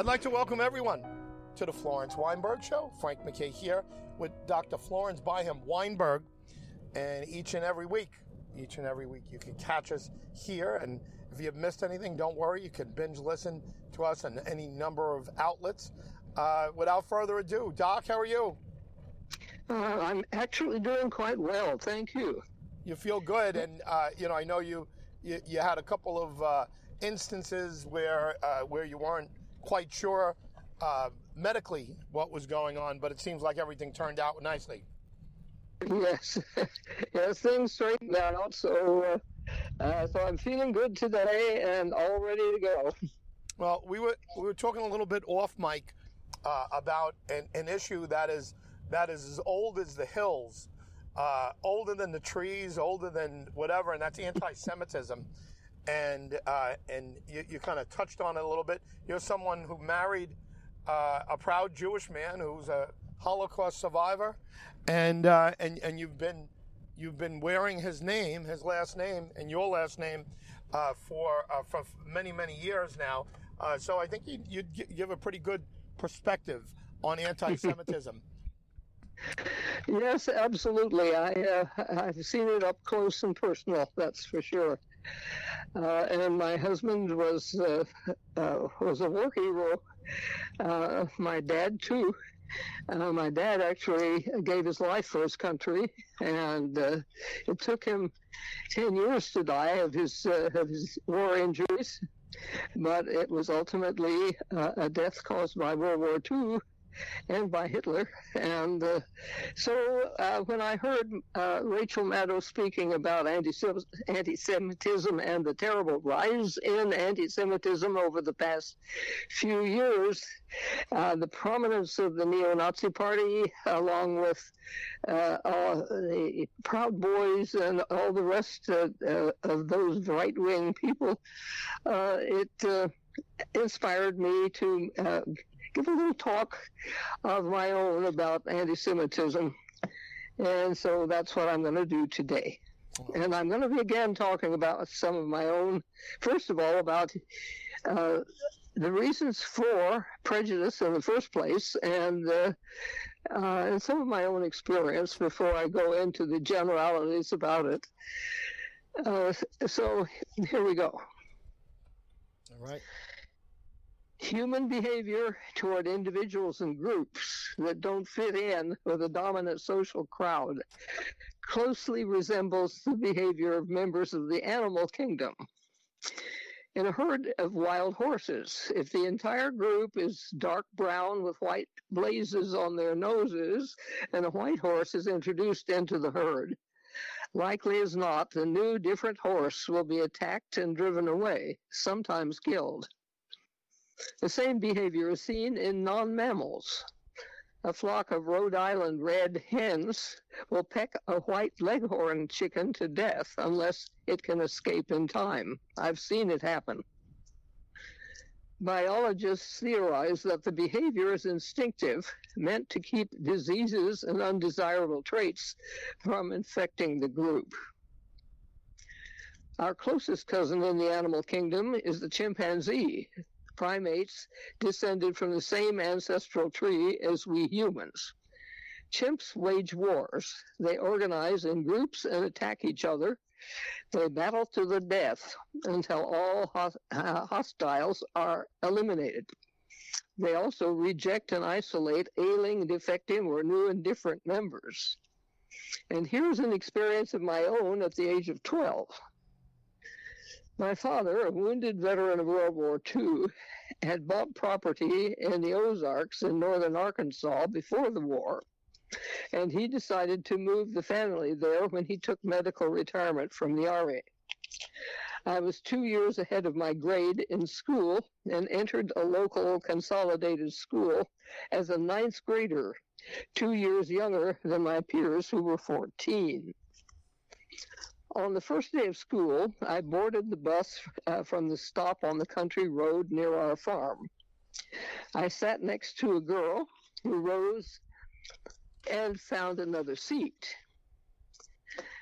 I'd like to welcome everyone to the Florence Weinberg Show. Frank MacKay here with Dr. Florence Byham Weinberg. And each and every week, each and every week, you can catch us here. And if you've missed anything, don't worry. You can binge listen to us on any number of outlets. Uh, without further ado, Doc, how are you? Uh, I'm actually doing quite well, thank you. You feel good, and uh, you know I know you, you, you had a couple of uh, instances where uh, where you weren't quite sure uh, medically what was going on, but it seems like everything turned out nicely. Yes, yes, things straightened out. So, uh, uh, so I'm feeling good today and all ready to go. Well, we were we were talking a little bit off mic uh, about an, an issue that is that is as old as the hills, uh, older than the trees, older than whatever, and that's anti-Semitism. And uh, and you, you kind of touched on it a little bit. You're someone who married uh, a proud Jewish man who's a Holocaust survivor, and uh, and and you've been you've been wearing his name, his last name, and your last name uh, for uh, for many many years now. Uh, so I think you'd, you'd give a pretty good perspective on anti-Semitism. yes, absolutely. I I've seen it up close and personal. That's for sure. Uh, and my husband was uh, uh, was a war hero. Uh, my dad too. Uh, my dad actually gave his life for his country, and uh, it took him ten years to die of his of his war injuries. But it was ultimately a death caused by World War II and by Hitler. And uh, so uh, when I heard uh, Rachel Maddow speaking about anti Semitism and the terrible rise in anti Semitism over the past few years, uh, the prominence of the neo Nazi Party, along with uh, the Proud Boys and all the rest uh, of those right wing people, it inspired me to give a little talk of my own about anti Semitism. And so that's what I'm going to do today. And I'm going to be again talking about some of my own, first of all, about uh, the reasons for prejudice in the first place and, uh, uh, and some of my own experience before I go into the generalities about it. Uh, so here we go. All right human behavior toward individuals and groups that don't fit in with a dominant social crowd closely resembles the behavior of members of the animal kingdom. In a herd of wild horses, if the entire group is dark brown with white blazes on their noses and a white horse is introduced into the herd, likely as not, the new different horse will be attacked and driven away, sometimes killed. The same behavior is seen in non-mammals. A flock of Rhode Island red hens will peck a white leghorn chicken to death unless it can escape in time. I've seen it happen. Biologists theorize that the behavior is instinctive, meant to keep diseases and undesirable traits from infecting the group. Our closest cousin in the animal kingdom is the chimpanzee, primates descended from the same ancestral tree as we humans. Chimps wage wars. They organize in groups and attack each other. They battle to the death until all uh, hostiles are eliminated. They also reject and isolate ailing, defective, or new and different members. And here's an experience of my own at the age of 12. My father, a wounded veteran of World War II, had bought property in the Ozarks in northern Arkansas before the war, and he decided to move the family there when he took medical retirement from the Army. I was two years ahead of my grade in school and entered a local consolidated school as a ninth grader, two years younger than my peers who were 14. On the first day of school, I boarded the bus uh, from the stop on the country road near our farm. I sat next to a girl who rose and found another seat.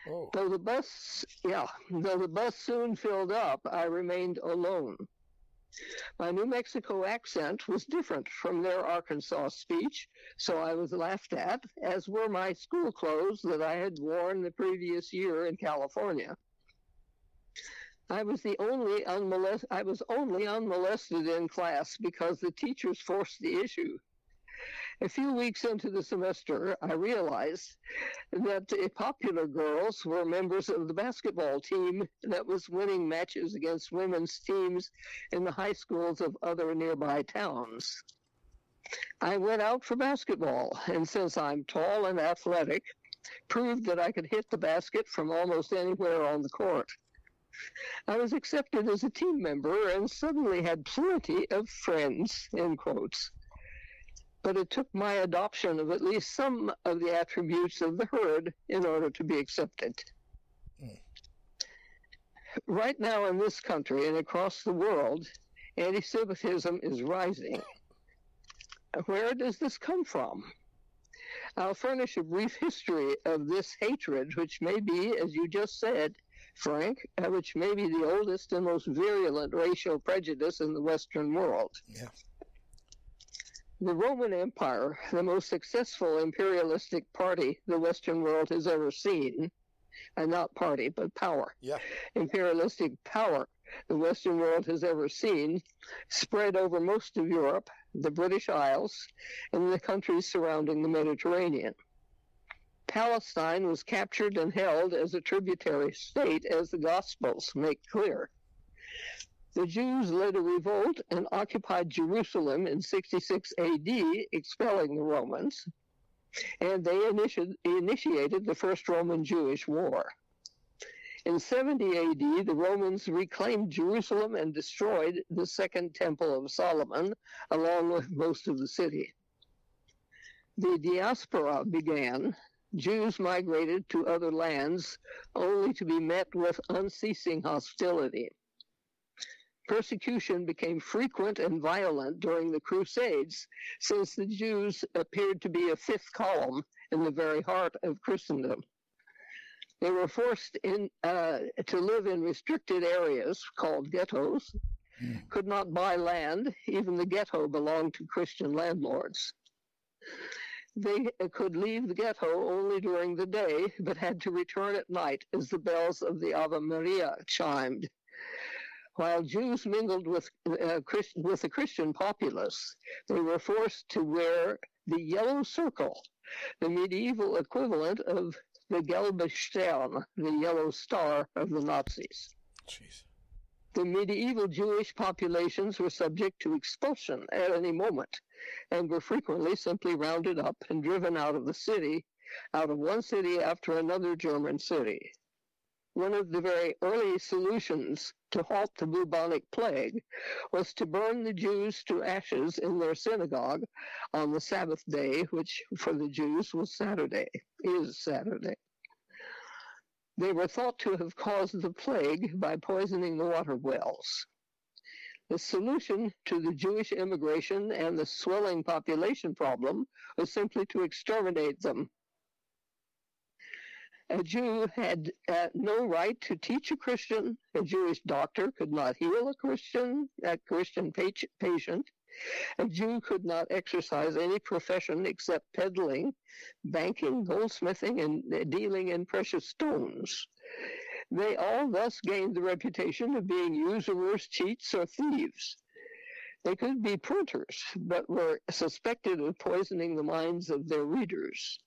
Oh. Though the bus, yeah, though the bus soon filled up, I remained alone. My New Mexico accent was different from their Arkansas speech, so I was laughed at, as were my school clothes that I had worn the previous year in California. I was the only unmolest- I was only unmolested in class because the teachers forced the issue. A few weeks into the semester, I realized that the popular girls were members of the basketball team that was winning matches against women's teams in the high schools of other nearby towns. I went out for basketball, and since I'm tall and athletic, proved that I could hit the basket from almost anywhere on the court. I was accepted as a team member and suddenly had plenty of friends, in quotes but it took my adoption of at least some of the attributes of the herd in order to be accepted. Mm. Right now in this country and across the world, anti Semitism is rising. Where does this come from? I'll furnish a brief history of this hatred, which may be, as you just said, Frank, uh, which may be the oldest and most virulent racial prejudice in the Western world. Yeah. The Roman Empire, the most successful imperialistic party the Western world has ever seen, and not party, but power. Yeah. Imperialistic power the Western world has ever seen, spread over most of Europe, the British Isles, and the countries surrounding the Mediterranean. Palestine was captured and held as a tributary state, as the Gospels make clear. The Jews led a revolt and occupied Jerusalem in 66 AD, expelling the Romans, and they initi- initiated the First Roman Jewish War. In 70 AD, the Romans reclaimed Jerusalem and destroyed the Second Temple of Solomon, along with most of the city. The diaspora began. Jews migrated to other lands, only to be met with unceasing hostility. Persecution became frequent and violent during the Crusades, since the Jews appeared to be a fifth column in the very heart of Christendom. They were forced in, uh, to live in restricted areas called ghettos, mm. could not buy land, even the ghetto belonged to Christian landlords. They could leave the ghetto only during the day, but had to return at night as the bells of the Ave Maria chimed. While Jews mingled with, uh, Christ, with the Christian populace, they were forced to wear the yellow circle, the medieval equivalent of the Gelbe Stern, the yellow star of the Nazis. Jeez. The medieval Jewish populations were subject to expulsion at any moment and were frequently simply rounded up and driven out of the city, out of one city after another German city one of the very early solutions to halt the bubonic plague was to burn the Jews to ashes in their synagogue on the Sabbath day, which for the Jews was Saturday, is Saturday. They were thought to have caused the plague by poisoning the water wells. The solution to the Jewish immigration and the swelling population problem was simply to exterminate them a Jew had uh, no right to teach a Christian. A Jewish doctor could not heal a Christian, a Christian patient. A Jew could not exercise any profession except peddling, banking, goldsmithing, and uh, dealing in precious stones. They all thus gained the reputation of being usurers, cheats, or thieves. They could be printers, but were suspected of poisoning the minds of their readers.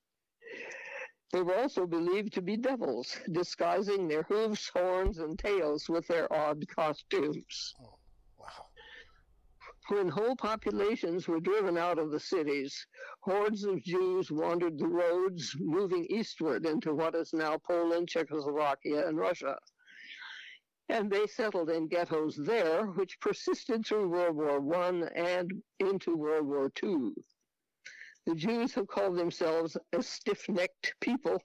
They were also believed to be devils, disguising their hooves, horns, and tails with their odd costumes. Oh, wow. When whole populations were driven out of the cities, hordes of Jews wandered the roads, moving eastward into what is now Poland, Czechoslovakia, and Russia. And they settled in ghettos there, which persisted through World War I and into World War II. The Jews have called themselves a stiff necked people,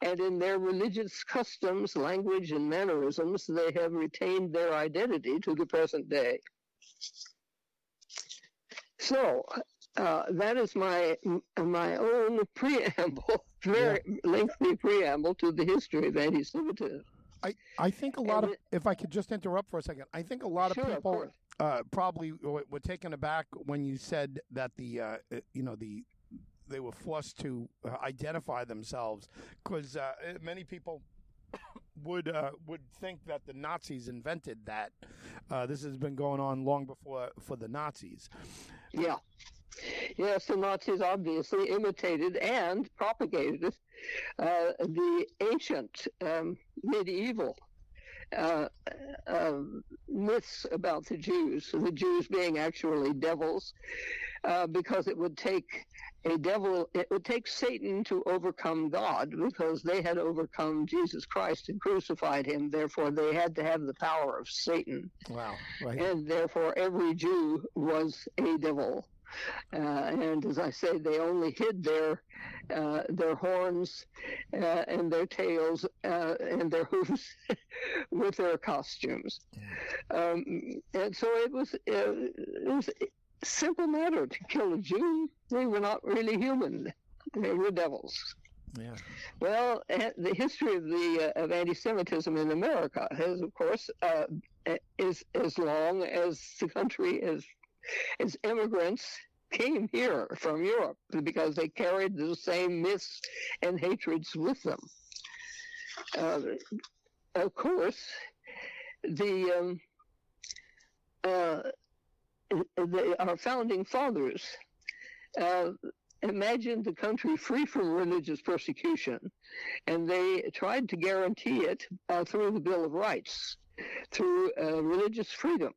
and in their religious customs, language, and mannerisms, they have retained their identity to the present day. So, uh, that is my my own preamble, very yeah. lengthy preamble to the history of anti-Semitism. I, I think a lot and of, it, if I could just interrupt for a second, I think a lot sure, of people, of uh, probably were taken aback when you said that the uh, you know the they were forced to uh, identify themselves because uh, many people would uh, would think that the Nazis invented that. Uh, this has been going on long before for the Nazis. Yeah. Yes, the Nazis obviously imitated and propagated uh, the ancient um, medieval uh, uh, myths about the Jews, the Jews being actually devils, uh, because it would take a devil, it would take Satan to overcome God because they had overcome Jesus Christ and crucified him. Therefore, they had to have the power of Satan. Wow. Right. And therefore, every Jew was a devil. Uh, and as I say, they only hid their uh, their horns uh, and their tails uh, and their hooves with their costumes. Um, and so it was, uh, it was a simple matter to kill a Jew. They were not really human; they were devils. Yeah. Well, the history of the uh, of anti-Semitism in America has, of course, is as long as the country is as immigrants came here from Europe because they carried the same myths and hatreds with them. Uh, of course, the, um, uh, the our founding fathers uh, imagined the country free from religious persecution, and they tried to guarantee it uh, through the Bill of Rights, through uh, religious freedom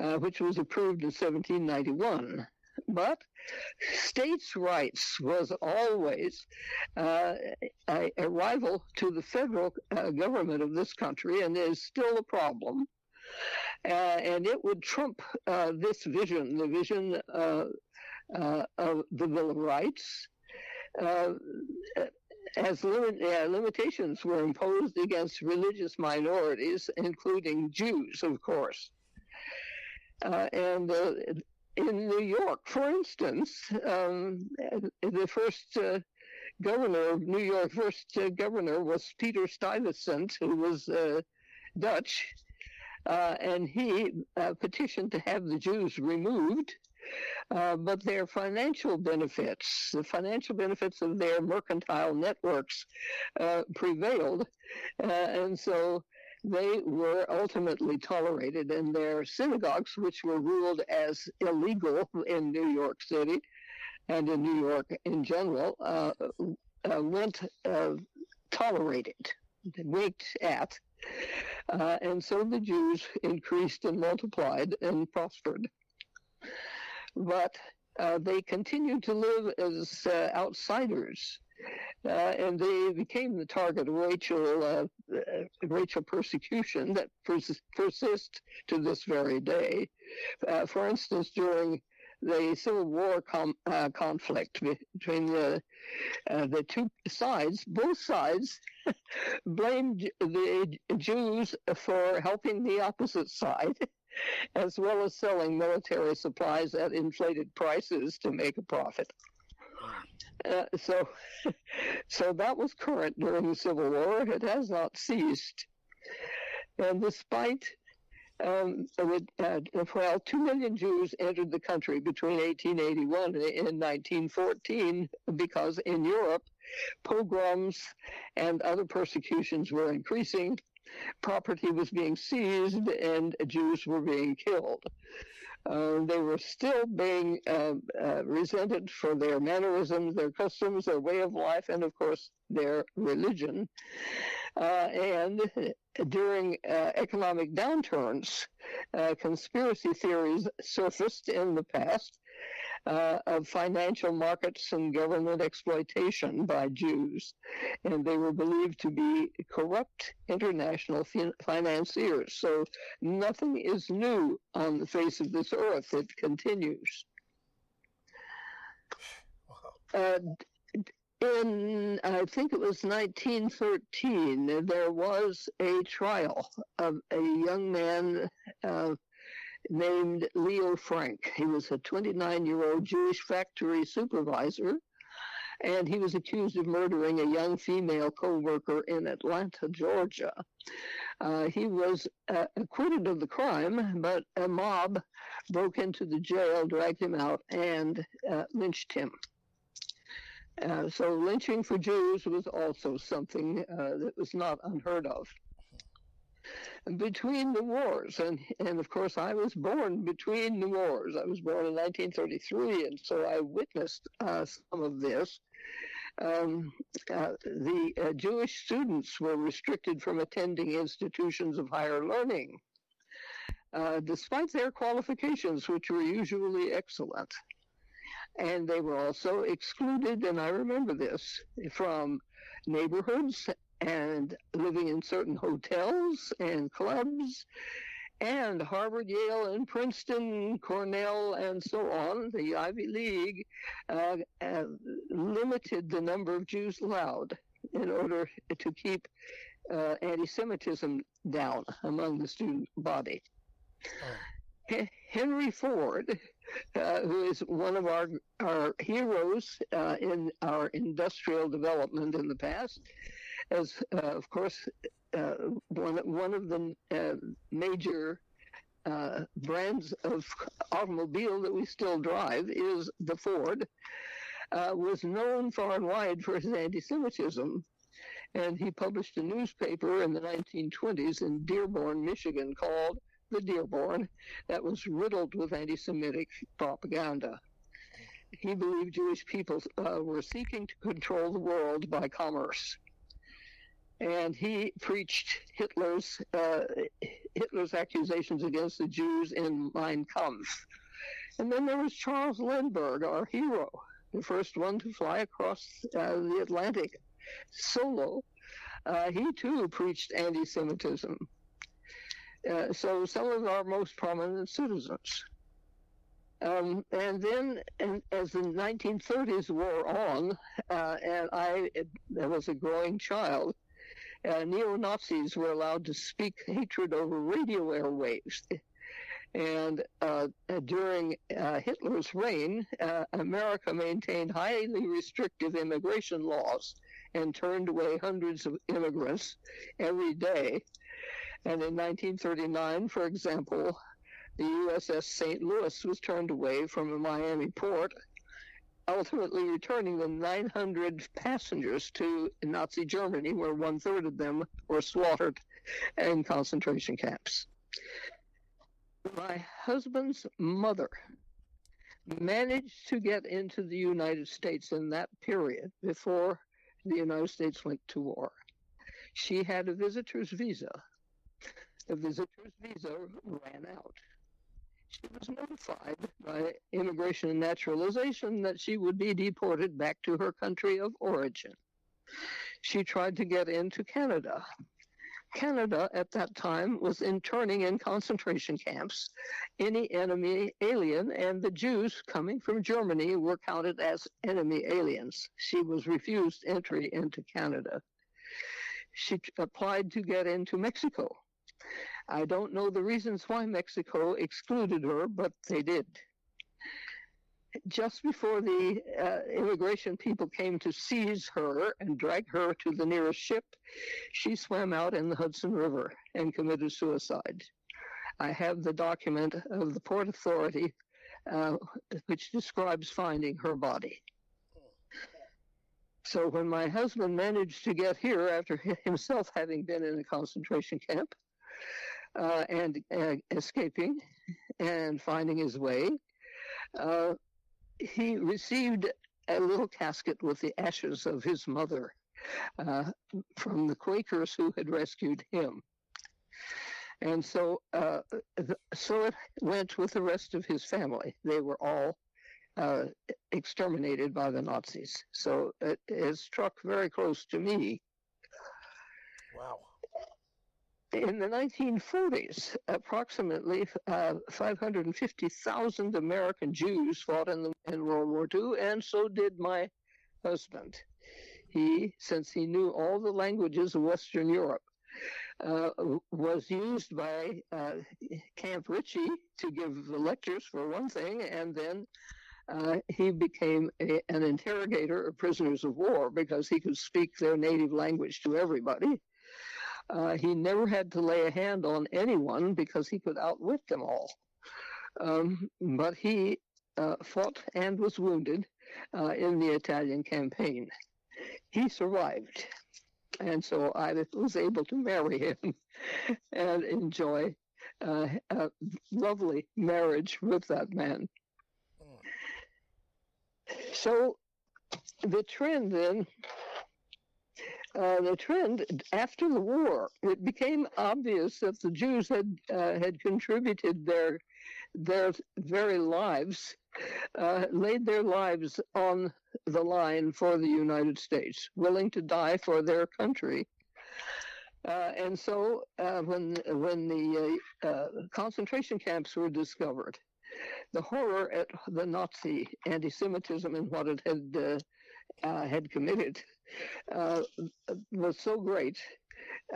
uh, which was approved in 1791. But states' rights was always uh, a, a, rival to the federal uh, government of this country and is still a problem. Uh, and it would trump uh, this vision, the vision uh, uh, of the Bill of Rights, as limit, limitations were imposed against religious minorities, including Jews, of course. Uh, and uh, in New York, for instance, um, the first uh, governor of New York, first uh, governor was Peter Stuyvesant, who was uh, Dutch, uh, and he petitioned to have the Jews removed. but their financial benefits, the financial benefits of their mercantile networks, prevailed, and so they were ultimately tolerated in their synagogues, which were ruled as illegal in New York City and in New York in general, uh, uh, went uh, tolerated, winked at. Uh, and so the Jews increased and multiplied and prospered. But uh, they continued to live as uh, outsiders uh, and they became the target of racial uh, uh racial persecution that pers- persists to this very day. Uh, for instance, during the Civil War com- uh, conflict between the the two sides, both sides blamed the Jews for helping the opposite side. As well as selling military supplies at inflated prices to make a profit. Uh, so, so that was current during the Civil War. It has not ceased. And despite, um, uh, well, two million Jews entered the country between 1881 and 1914 because in Europe, pogroms and other persecutions were increasing. Property was being seized and Jews were being killed. Uh, they were still being uh, uh, resented for their mannerisms, their customs, their way of life, and of course their religion. Uh, and during uh, economic downturns, conspiracy theories surfaced in the past uh, of financial markets and government exploitation by Jews, and they were believed to be corrupt international fin- financiers. So nothing is new on the face of this earth. It continues. Uh, in I think it was 1913, there was a trial of a young man uh, named Leo Frank. He was a 29 year old Jewish factory supervisor and he was accused of murdering a young female co-worker in Atlanta, Georgia. Uh, he was uh, acquitted of the crime, but a mob broke into the jail, dragged him out, and uh, lynched him. Uh, so lynching for Jews was also something uh, that was not unheard of between the wars. And, and of course, I was born between the wars. I was born in 1933, and so I witnessed uh, some of this. Um, uh, the uh, Jewish students were restricted from attending institutions of higher learning, uh, despite their qualifications, which were usually excellent. And they were also excluded, and I remember this, from neighborhoods and living in certain hotels and clubs and Harvard, Yale, and Princeton, Cornell, and so on, the Ivy League, uh, uh, limited the number of Jews allowed in order to keep uh, anti-Semitism down among the student body. Oh. Henry Ford, uh, who is one of our our heroes uh, in our industrial development in the past, as uh, of course uh, one one of the uh, major uh, brands of automobile that we still drive is the Ford. Uh, was known far and wide for his anti-Semitism, and he published a newspaper in the 1920s in Dearborn, Michigan, called the Dearborn, that was riddled with anti-Semitic propaganda. He believed Jewish people uh, were seeking to control the world by commerce and he preached Hitler's uh, Hitler's accusations against the Jews in Mein Kampf. And then there was Charles Lindbergh, our hero, the first one to fly across uh, the Atlantic solo. Uh, he too preached anti-Semitism. Uh, so some of our most prominent citizens. Um, and then, and as the 1930s wore on, uh, and I, I was a growing child, uh, neo Nazis were allowed to speak hatred over radio airwaves. And uh, during uh, Hitler's reign, uh, America maintained highly restrictive immigration laws and turned away hundreds of immigrants every day. And in 1939, for example, the USS St. Louis was turned away from a Miami port ultimately returning the 900 passengers to Nazi Germany, where one third of them were slaughtered in concentration camps. My husband's mother managed to get into the United States in that period before the United States went to war. She had a visitor's visa. The visitor's visa ran out she was notified by Immigration and Naturalization that she would be deported back to her country of origin. She tried to get into Canada. Canada at that time was interning in concentration camps any enemy alien, and the Jews coming from Germany were counted as enemy aliens. She was refused entry into Canada. She applied to get into Mexico. I don't know the reasons why Mexico excluded her, but they did. Just before the uh, immigration people came to seize her and drag her to the nearest ship, she swam out in the Hudson River and committed suicide. I have the document of the Port Authority uh, which describes finding her body. So when my husband managed to get here after himself having been in a concentration camp, uh, and uh, escaping and finding his way. Uh, he received a little casket with the ashes of his mother uh, from the Quakers who had rescued him. And so, uh, so it went with the rest of his family. They were all uh, exterminated by the Nazis. So it, it struck very close to me. Wow in the 1940s, approximately uh, 550,000 American Jews fought in, the, in World War II, and so did my husband. He, since he knew all the languages of Western Europe, uh, was used by uh, Camp Ritchie to give the lectures for one thing, and then uh, he became a, an interrogator of prisoners of war because he could speak their native language to everybody. Uh, he never had to lay a hand on anyone because he could outwit them all. Um, but he uh, fought and was wounded uh, in the Italian campaign. He survived, and so I was able to marry him and enjoy uh, a lovely marriage with that man. So the trend then uh, the trend after the war, it became obvious that the Jews had uh, had contributed their their very lives, uh, laid their lives on the line for the United States, willing to die for their country. Uh, and so, uh, when when the concentration camps were discovered, the horror at the Nazi anti-Semitism and what it had had committed uh, was so great.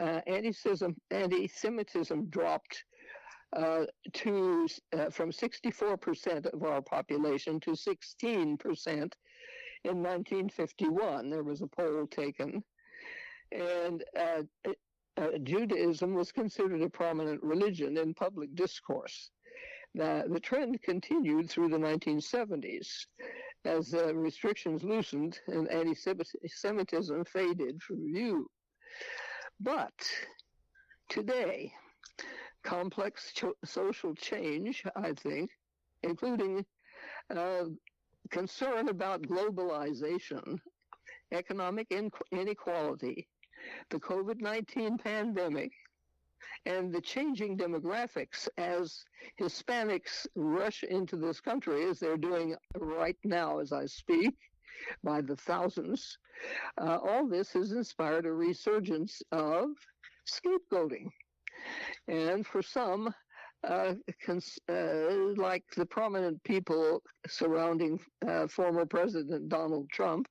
Uh, anti-Semitism, anti-Semitism dropped uh, to uh, from 64% of our population to 16% in 1951. There was a poll taken, and uh, uh, Judaism was considered a prominent religion in public discourse. The, the trend continued through the 1970s as uh, restrictions loosened and anti-Semitism faded from view. But today, complex cho- social change, I think, including uh, concern about globalization, economic in- inequality, the COVID 19 pandemic, and the changing demographics as Hispanics rush into this country, as they're doing right now as I speak, by the thousands, uh, all this has inspired a resurgence of scapegoating. And for some, uh, cons- uh, like the prominent people surrounding uh, former President Donald Trump,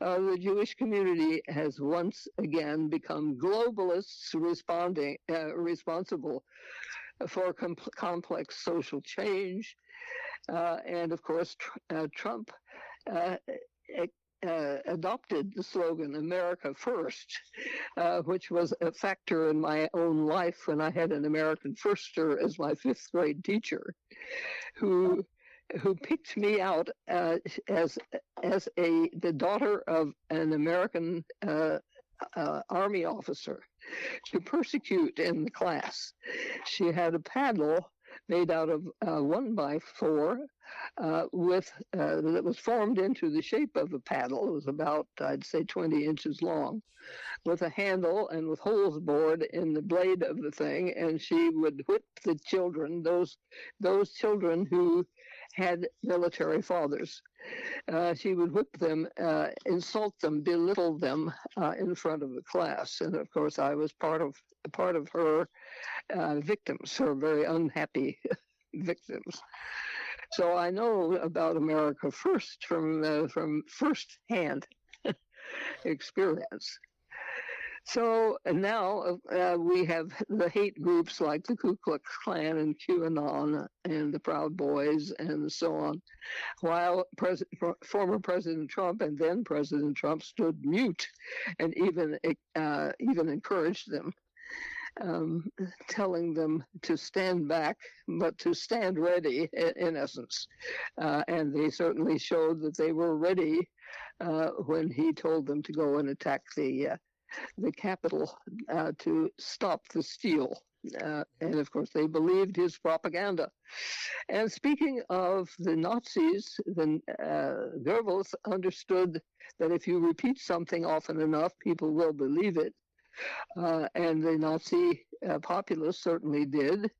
uh, the Jewish community has once again become globalists responding uh, responsible for com- complex social change, and of course tr- Trump. Uh, uh, adopted the slogan "America First," which was a factor in my own life when I had an American Firster as my fifth grade teacher, who who picked me out uh, as as a the daughter of an American uh, uh, army officer to persecute in the class. She had a paddle made out of uh, one by four uh, with uh, that was formed into the shape of a paddle. It was about I'd say 20 inches long, with a handle and with holes bored in the blade of the thing. And she would whip the children, those those children who had military fathers. Uh, she would whip them, uh, insult them, belittle them uh, in front of the class, and of course, I was part of part of her uh, victims, her very unhappy victims. So I know about America first from uh, from first hand experience. So now uh, we have the hate groups like the Ku Klux Klan and QAnon and the Proud Boys and so on, while Pres- former President Trump and then President Trump stood mute and even uh, even encouraged them. Um, telling them to stand back, but to stand ready, in, essence. Uh, and they certainly showed that they were ready uh, when he told them to go and attack the uh, the Capitol uh, to stop the steal. Uh, and of course, they believed his propaganda. And speaking of the Nazis, then uh, Goebbels understood that if you repeat something often enough, people will believe it. Uh, and the Nazi uh, populace certainly did.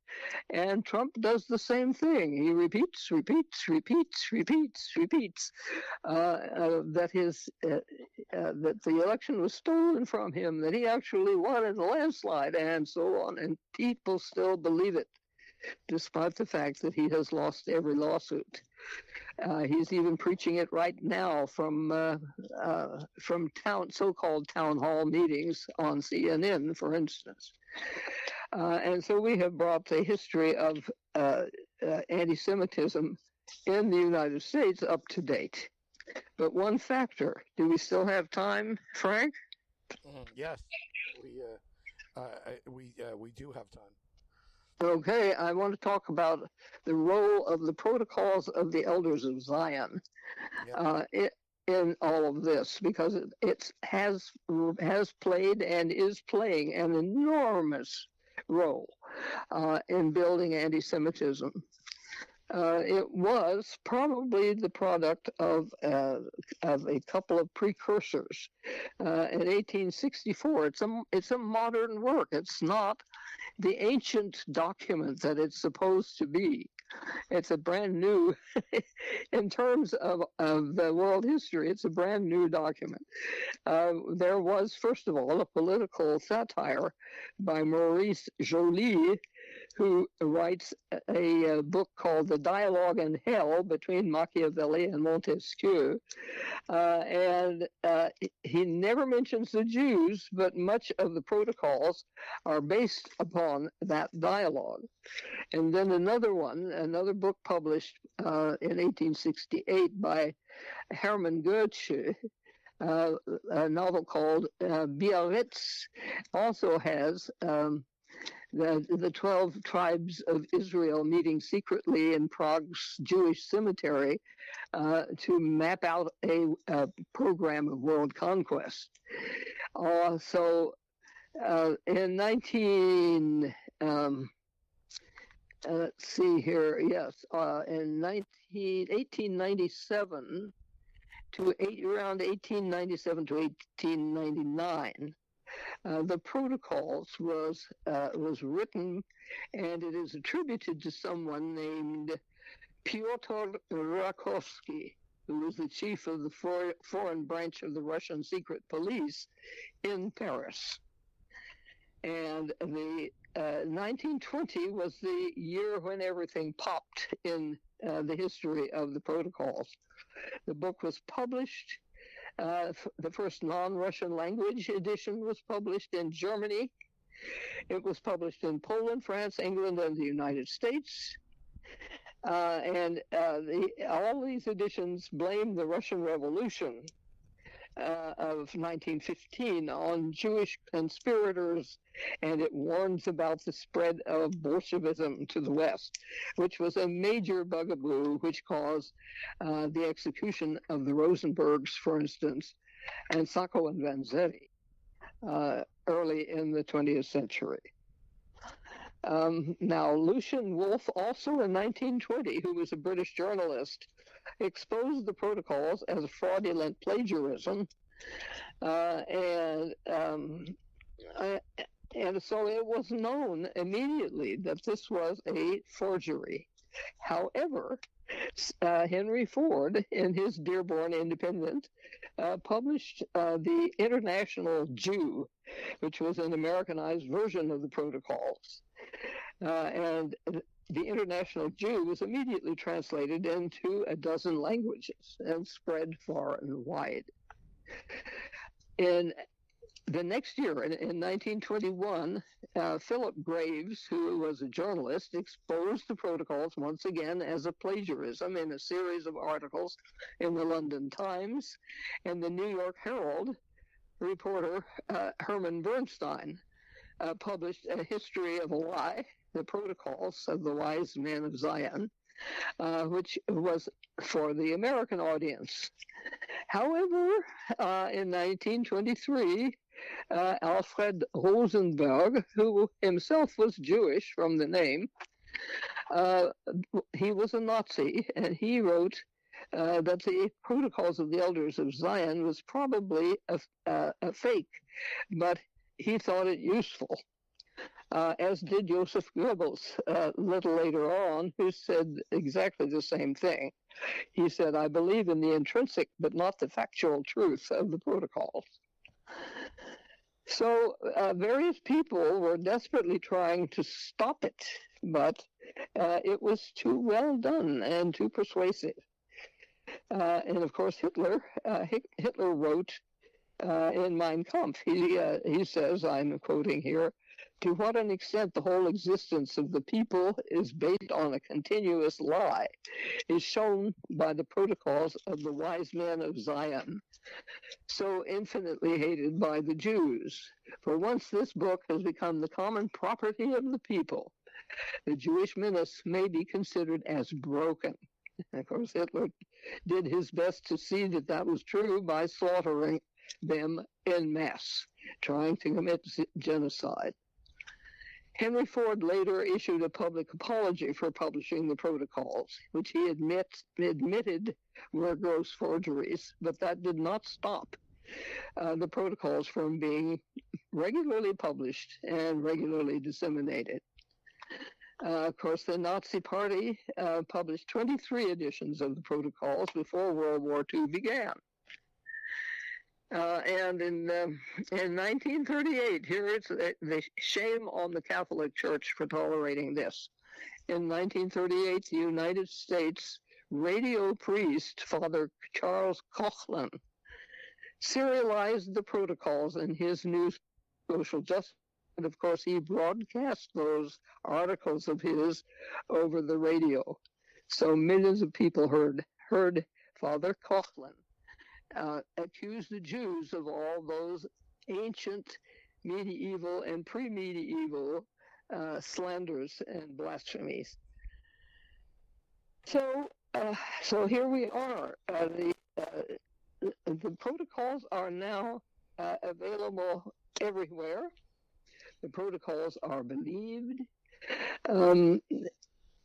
And Trump does the same thing. He repeats, repeats, repeats, repeats, repeats uh, uh that his uh, that the election was stolen from him, that he actually won in a landslide, and so on. And people still believe it, despite the fact that he has lost every lawsuit. Uh, he's even preaching it right now from uh, uh, from town so-called town hall meetings on CNN, for instance. Uh, and so we have brought the history of uh, uh, anti-Semitism in the United States up to date. But one factor: do we still have time, Frank? Mm-hmm. Yes, we we we do have time. Okay, I want to talk about the role of the protocols of the elders of Zion yep. uh, it, in all of this because it, it has has played and is playing an enormous role uh, in building anti-Semitism. Uh, it was probably the product of, uh, of a couple of precursors. Uh, in 1864, it's a, it's a modern work. It's not the ancient document that it's supposed to be. It's a brand new, in terms of, of the world history, it's a brand new document. Uh, there was, first of all, a political satire by Maurice Joly who writes a, a, book called The Dialogue in Hell between Machiavelli and Montesquieu. Uh, and uh, he never mentions the Jews, but much of the protocols are based upon that dialogue. And then another one, another book published uh, in 1868 by Hermann Goethe. Uh, a novel called uh, Biarritz also has um, the, the 12 tribes of Israel meeting secretly in Prague's Jewish cemetery uh, to map out a, a, program of world conquest. Uh, so uh, in 19, um, uh, let's see here, yes, uh, in 19, 1897 to eight, around 1897 to 1899, uh, the protocols was uh, was written, and it is attributed to someone named Pyotr Rachkovsky, who was the chief of the for- foreign branch of the Russian secret police in Paris. And the uh, 1920 was the year when everything popped in uh, the history of the protocols. The book was published uh, the first non-Russian language edition was published in Germany. It was published in Poland, France, England, and the United States. Uh, and uh, the, all these editions blame the Russian Revolution uh, of 1915 on Jewish conspirators, and it warns about the spread of Bolshevism to the West, which was a major bugaboo which caused uh, the execution of the Rosenbergs, for instance, and Sacco and Vanzetti uh, early in the 20th century. Um, now, Lucien Wolf, also in 1920, who was a British journalist, exposed the protocols as fraudulent plagiarism, uh, and um, I, and so it was known immediately that this was a forgery. However, uh, Henry Ford, in his Dearborn Independent, uh, published uh, the International Jew, which was an Americanized version of the protocols. Uh, and the International Jew was immediately translated into a dozen languages and spread far and wide. In the next year, in, in 1921, uh, Philip Graves, who was a journalist, exposed the protocols once again as a plagiarism in a series of articles in the London Times and the New York Herald. Reporter uh, Herman Bernstein uh, published a history of a lie the protocols of the wise men of Zion, uh, which was for the American audience. However, uh, in 1923, uh, Alfred Rosenberg, who himself was Jewish from the name, uh, he was a Nazi, and he wrote uh, that the Protocols of the Elders of Zion was probably a, uh, a fake, but he thought it useful uh, as did Joseph Goebbels a uh, little later on, who said exactly the same thing. He said, I believe in the intrinsic but not the factual truth of the protocols. So uh, various people were desperately trying to stop it, but uh, it was too well done and too persuasive. Uh, and of course, Hitler uh, Hitler wrote uh, in Mein Kampf. He he says, I'm quoting here, to what an extent the whole existence of the people is based on a continuous lie is shown by the protocols of the wise men of Zion, so infinitely hated by the Jews. For once this book has become the common property of the people, the Jewish menace may be considered as broken. Of course, Hitler did his best to see that that was true by slaughtering them en masse, trying to commit genocide. Henry Ford later issued a public apology for publishing the protocols, which he admit, admitted were gross forgeries, but that did not stop uh, the protocols from being regularly published and regularly disseminated. Uh, of course, the Nazi Party uh, published 23 editions of the protocols before World War II began. Uh, and in um, in 1938, here it's uh, the shame on the Catholic Church for tolerating this. In 1938, the United States radio priest Father Charles Coughlin serialized the protocols in his new social justice. And of course, he broadcast those articles of his over the radio, so millions of people heard heard Father Coughlin uh, accuse the Jews of all those ancient, medieval, and pre medieval uh, slanders and blasphemies. So, uh, so here we are. Uh, the, uh, the protocols are now available everywhere. The protocols are believed. Um,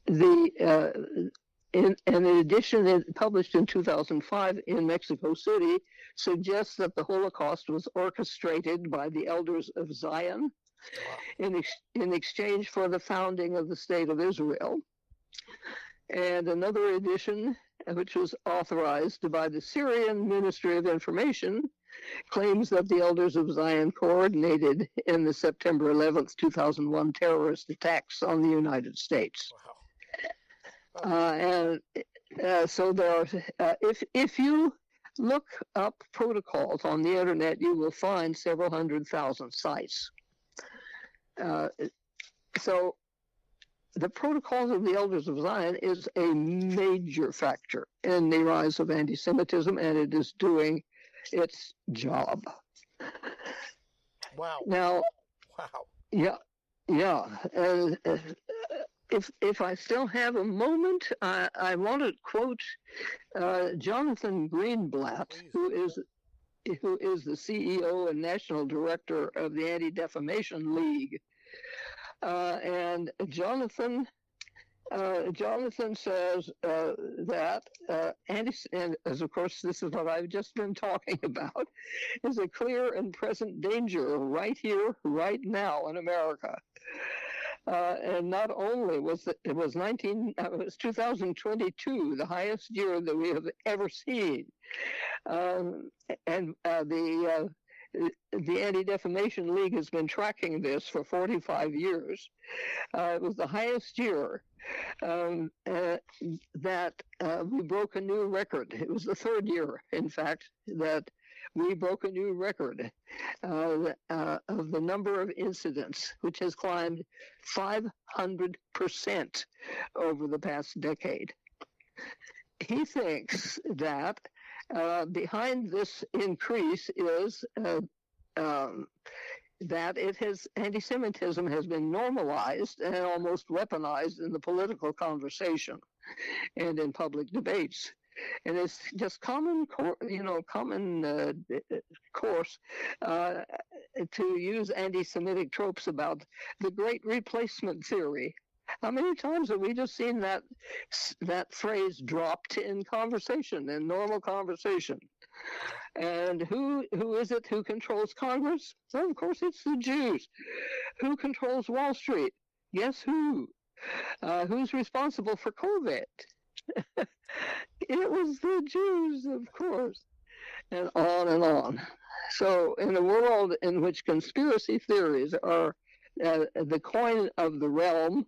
the in, and in addition, published in 2005 in Mexico City, suggests that the Holocaust was orchestrated by the elders of Zion in, ex- in exchange for the founding of the State of Israel. And another edition, which was authorized by the Syrian Ministry of Information, claims that the elders of Zion coordinated in the September 11th, 2001 terrorist attacks on the United States. Wow. Uh, and uh, so there are, uh, if, if you look up protocols on the internet, you will find several hundred thousand sites. Uh, so the protocols of the elders of Zion is a major factor in the rise of anti-Semitism, and it is doing its job. Wow. Now. Wow. Yeah, yeah. And, if if I still have a moment, I, I want to quote uh, Jonathan Greenblatt, Please. who is who is the CEO and national director of the Anti Defamation League. Uh, and Jonathan uh, Jonathan says uh, that uh, anti, and as of course this is what I've just been talking about, is a clear and present danger right here, right now in America. Uh, and not only was it, it was 19, uh, it was 2022, the highest year that we have ever seen. Um, and uh, the uh, the Anti Defamation League has been tracking this for 45 years. Uh, it was the highest year um, uh, that we broke a new record. It was the third year, in fact, that we broke a new record uh, of the number of incidents, which has climbed 500% over the past decade. He thinks that uh, behind this increase is uh, um, that it has anti-Semitism has been normalized and almost weaponized in the political conversation and in public debates and it's just common, you know, common uh, course uh, to use anti-Semitic tropes about the Great Replacement theory. How many times have we just seen that that phrase dropped in conversation, in normal conversation? And who who is it who controls Congress? Well, of course, it's the Jews. Who controls Wall Street? Guess who? Uh, who's responsible for COVID? it was the Jews, of course, and on and on. So, in a world in which conspiracy theories are uh, the coin of the realm,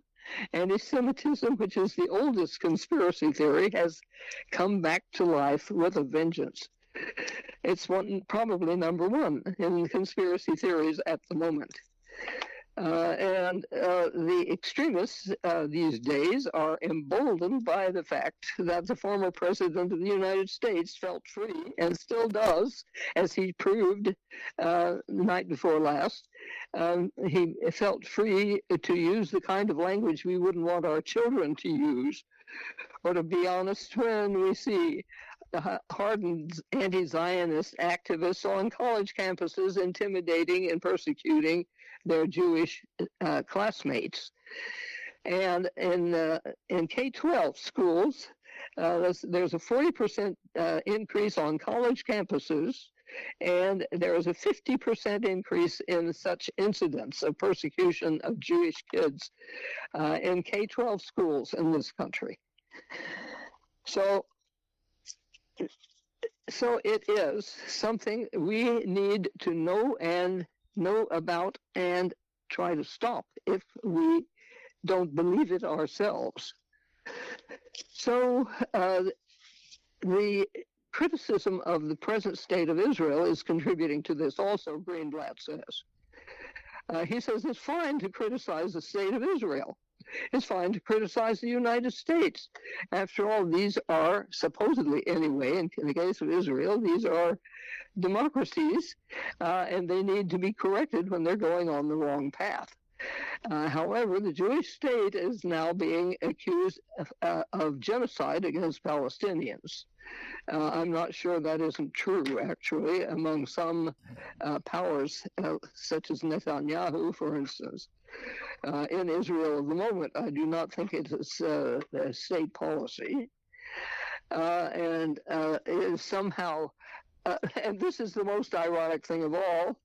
anti Semitism, which is the oldest conspiracy theory, has come back to life with a vengeance. It's one, probably number one in conspiracy theories at the moment. Uh, and uh, the extremists uh, these days are emboldened by the fact that the former president of the United States felt free and still does, as he proved uh, the night before last. Um, he felt free to use the kind of language we wouldn't want our children to use. Or to be honest, when we see hardened anti Zionist activists on college campuses intimidating and persecuting their Jewish uh, classmates. And in, uh, in K 12 schools, uh, there's, there's, a 40% uh, increase on college campuses, and there is a 50% increase in such incidents of persecution of Jewish kids uh, in K 12 schools in this country. So so it is something we need to know and know about and try to stop if we don't believe it ourselves. So uh, the criticism of the present state of Israel is contributing to this also, Greenblatt says. Uh, he says it's fine to criticize the state of Israel. It's fine to criticize the United States. After all, these are supposedly, anyway, in, the case of Israel, these are democracies, uh, and they need to be corrected when they're going on the wrong path. Uh, however, the Jewish state is now being accused of, uh, of genocide against Palestinians. Uh, I'm not sure that isn't true, actually, among some uh, powers, uh, such as Netanyahu, for instance uh, in Israel at the moment. I do not think it is a state policy. And is somehow, uh, and this is the most ironic thing of all,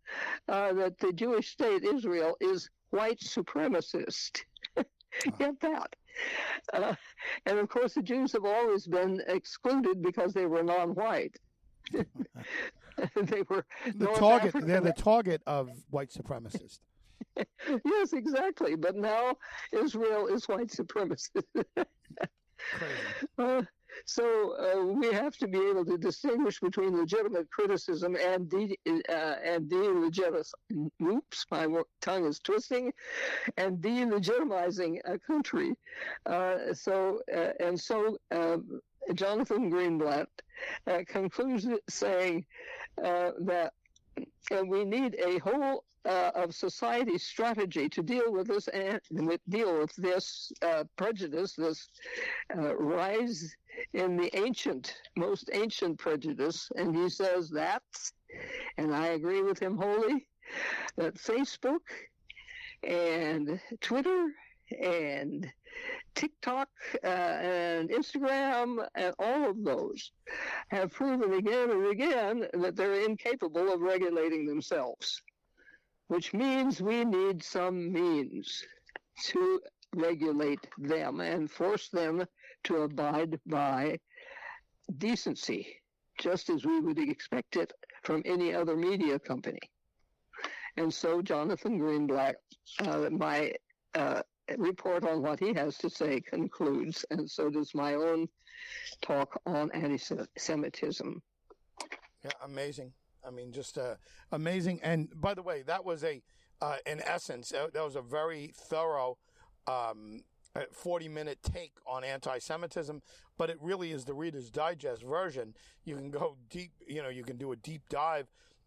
uh, that the Jewish state, Israel, is white supremacist. Get that. Uh, and of course, the Jews have always been excluded because they were non-white. they were the target. African. They're the target of white supremacists. yes, exactly. But now Israel is white supremacist. uh, so uh, we have to be able to distinguish between legitimate criticism and de- uh, and delegitimate. Oops, my tongue is twisting, and delegitimizing a country. Uh, so uh, and so. Um, Jonathan Greenblatt uh, concludes saying that we need a whole uh, of society's strategy to deal with this and deal with this uh, prejudice, this uh, rise in the ancient, most ancient prejudice. And he says that, and I agree with him wholly, that Facebook and Twitter and TikTok uh, and Instagram and all of those have proven again and again that they're incapable of regulating themselves which means we need some means to regulate them and force them to abide by decency, just as we would expect it from any other media company. And so Jonathan Greenblatt, uh, my uh, report on what he has to say concludes, and so does my own talk on anti-Semitism. Yeah, amazing. I mean, just uh, amazing. And by the way, that was a, uh, in essence, that was a very thorough, um, 40 minute take on anti Semitism, but it really is the Reader's Digest version. You can go deep, you know, you can do a deep dive.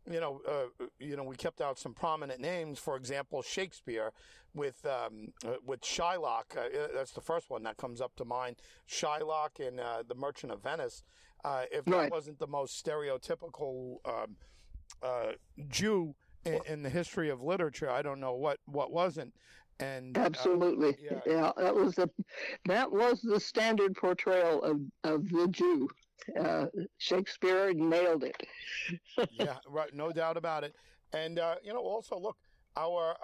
You know, uh, you know, we kept out some prominent names. For example, Shakespeare with um, uh, with Shylock. Uh, that's the first one that comes up to mind. Shylock in The Merchant of Venice. Uh, if right. that wasn't the most stereotypical um, uh, Jew in, in, the history of literature, I don't know what, what wasn't. And uh, absolutely, uh, yeah. yeah. that was the that was the standard portrayal of of the Jew. Uh, Shakespeare nailed it. yeah, right, no doubt about it. And uh, you know, also look, our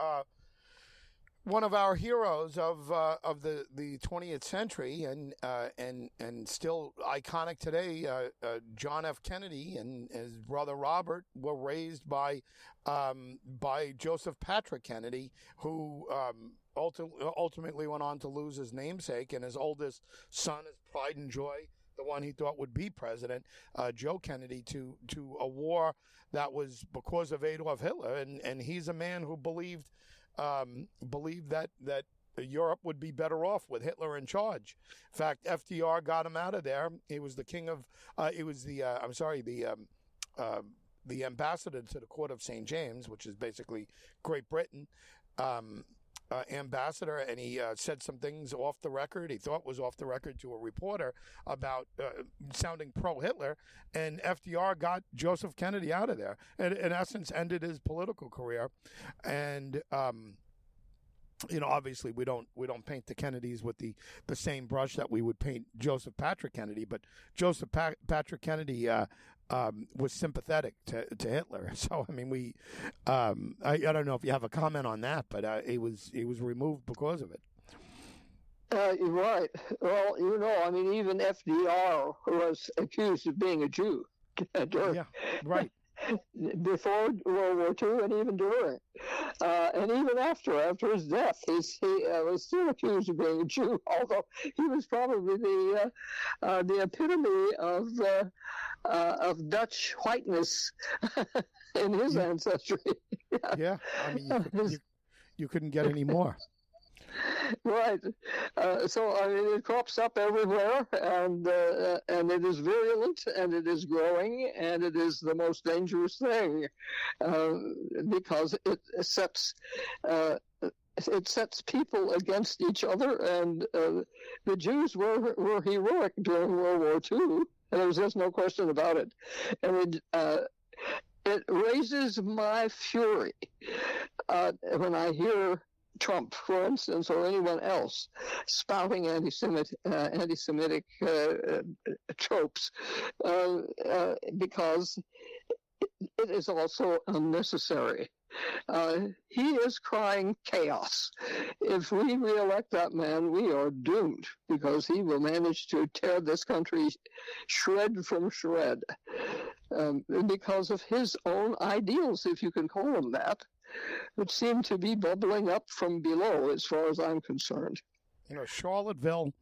one of our heroes of uh, of the, the 20th century and uh, and and still iconic today, uh, uh John F. Kennedy and his brother Robert were raised by um, by Joseph Patrick Kennedy, who um, ultimately went on to lose his namesake, and his oldest son, his pride and joy, the one he thought would be president, uh, Joe Kennedy, to to a war that was because of Adolf Hitler, and and he's a man who believed um, believed that that Europe would be better off with Hitler in charge. In fact, FDR got him out of there. He was the king of. Uh, he was the. Uh, I'm sorry. The. Um, uh, the ambassador to the court of St. James, which is basically Great Britain, um, uh, ambassador, and he uh, said some things off the record. He thought was off the record to a reporter about uh, sounding pro Hitler, and FDR got Joseph Kennedy out of there, and in essence ended his political career. And um, you know, obviously we don't we don't paint the Kennedys with the the same brush that we would paint Joseph Patrick Kennedy, but Joseph pa- Patrick Kennedy uh, um, was sympathetic to, to Hitler. So I mean, we um, I, I don't know if you have a comment on that, but uh, he was he was removed because of it. Uh, you're right. Well, you know, I mean, even FDR was accused of being a Jew. yeah, right. before World War II and even during. Uh, and even after, after his death, he's, he uh, was still accused of being a Jew, although he was probably the uh, uh the epitome of uh, of Dutch whiteness in his yeah. ancestry. yeah. yeah, I mean, you, you, you couldn't get any more. right. Uh, so I mean, it crops up everywhere, and uh, and it is virulent, and it is growing, and it is the most dangerous thing uh, because it sets. Uh, it sets people against each other, and uh, the Jews were were heroic during World War II, and there's just no question about it. And it uh, it raises my fury when I hear Trump, for instance, or anyone else spouting anti-Semitic, uh, anti-Semitic uh, uh, tropes, uh, uh, because it is also unnecessary. Uh, he is crying chaos. If we reelect that man, we are doomed because he will manage to tear this country shred from shred um, because of his own ideals, if you can call them that which seem to be bubbling up from below, as far as I'm concerned. You know, Charlottesville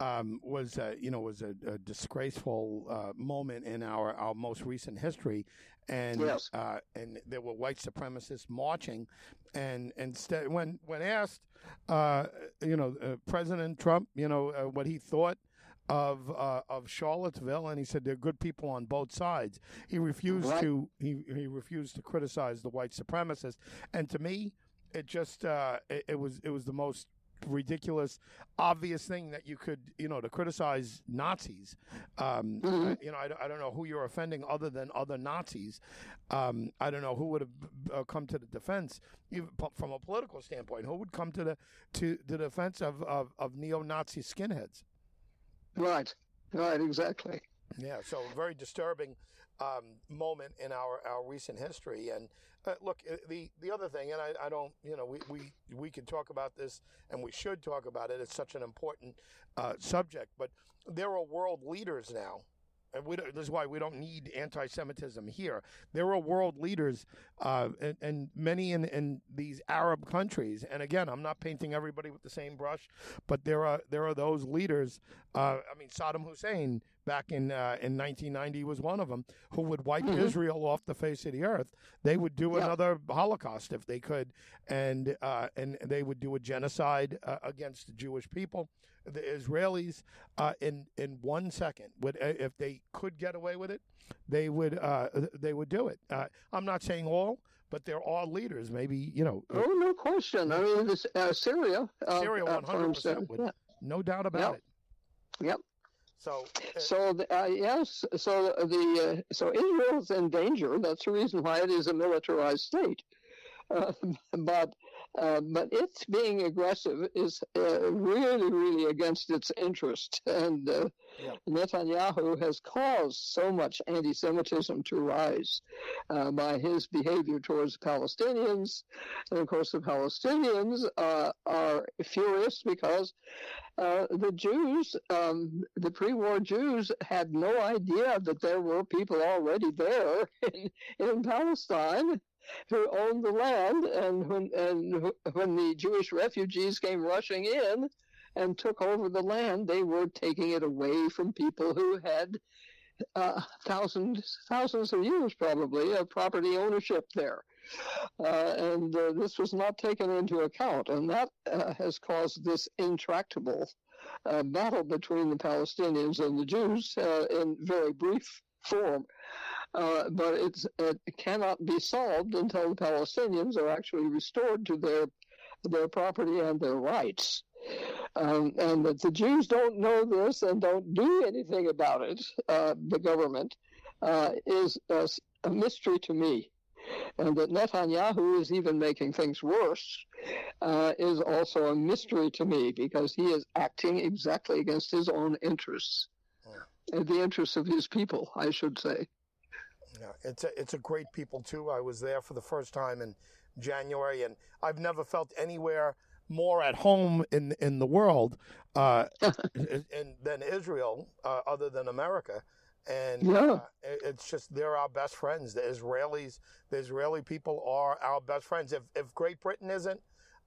um, was, uh, you know, was a, a disgraceful uh, moment in our, our most recent history, and yes. uh, and there were white supremacists marching, and instead, when when asked, uh, you know, uh, President Trump, you know, uh, what he thought of uh, of Charlottesville, and he said they're good people on both sides. He refused right. to he he refused to criticize the white supremacists, and to me, it just uh, it, it, was it was the most ridiculous, obvious thing that you could you know to criticize Nazis. Um, mm-hmm. you know, I, I, don't know who you're offending other than other Nazis. Um, I don't know who would have uh, come to the defense even from a political standpoint. Who would come to the to the defense of of, of neo-Nazi skinheads? Right, right, exactly. Yeah, so very disturbing um, moment in our, our recent history. And uh, look, uh, the the other thing, and I, I don't, you know, we, we we can talk about this, and we should talk about it. It's such an important uh, subject, but there are world leaders now and we this is why we don't need anti-Semitism here. There are world leaders, uh, and, and, many in, in these Arab countries. And again, I'm not painting everybody with the same brush, but there are there are those leaders. Uh, I mean, Saddam Hussein back in uh, in 1990 was one of them who would wipe mm-hmm. Israel off the face of the earth. They would do yeah. another Holocaust if they could, and uh, and they would do a genocide uh, against the Jewish people the Israelis uh, in in one second would uh, if they could get away with it, they would uh, they would do it. Uh, I'm not saying all, but there are leaders. Maybe you know. Oh no question. I mean, this, uh, Syria. Syria, 100 percent. No doubt about yep. it. Yep. So, uh, so the, uh, yes, so the uh, so Israel is in danger. That's the reason why it is a militarized state. but uh, but its being aggressive is uh, really, really against its interest. And uh, yeah. Netanyahu has caused so much anti Semitism to rise uh, by his behavior towards Palestinians. And of course, the Palestinians uh, are furious because uh, the Jews, um, the pre war Jews, had no idea that there were people already there in, in Palestine who owned the land, and when and when the Jewish refugees came rushing in and took over the land, they were taking it away from people who had uh, thousands thousands of years probably of property ownership there. Uh, and uh, this was not taken into account, and that uh, has caused this intractable uh, battle between the Palestinians and the Jews uh, in very brief form. Uh, but it cannot be solved until the Palestinians are actually restored to their their property and their rights. Um, and that the Jews don't know this and don't do anything about it, uh, the government, uh, is a, a, mystery to me. And that Netanyahu is even making things worse uh, is also a mystery to me because he is acting exactly against his own interests, yeah. the interests of his people, I should say. Yeah, it's a, it's a great people too. I was there for the first time in January, and I've never felt anywhere more at home in in the world uh, in, than Israel, uh, other than America. And yeah. uh, it's just they're our best friends. The Israelis, the Israeli people are our best friends. If if Great Britain isn't,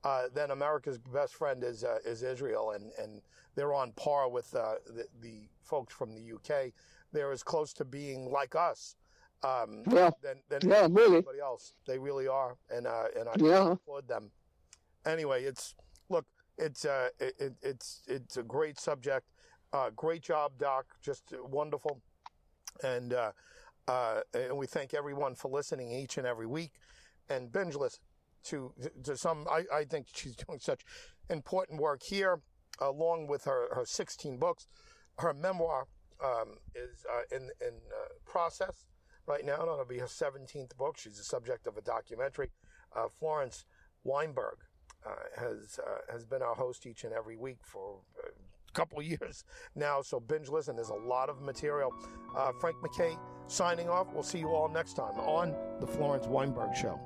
uh, then America's best friend is uh, is Israel, and and they're on par with uh, the, the folks from the UK. They're as close to being like us um, yeah. than, than yeah, really. anybody else. They really are, and uh, and I yeah. applaud them. Anyway, it's look, it's uh, it, it's it's a great subject. Uh, great job, Doc. Just wonderful, and uh, uh, and we thank everyone for listening each and every week, and binge listen to to some. I, I think she's doing such important work here, along with her her 16 books. Her memoir um, is uh, in in uh, process right now. It'll be her 17th book. She's the subject of a documentary. Uh, Florence Weinberg uh, has uh, has been our host each and every week for a couple years now. So binge listen. There's a lot of material. Uh, Frank MacKay signing off. We'll see you all next time on the Florence Weinberg Show.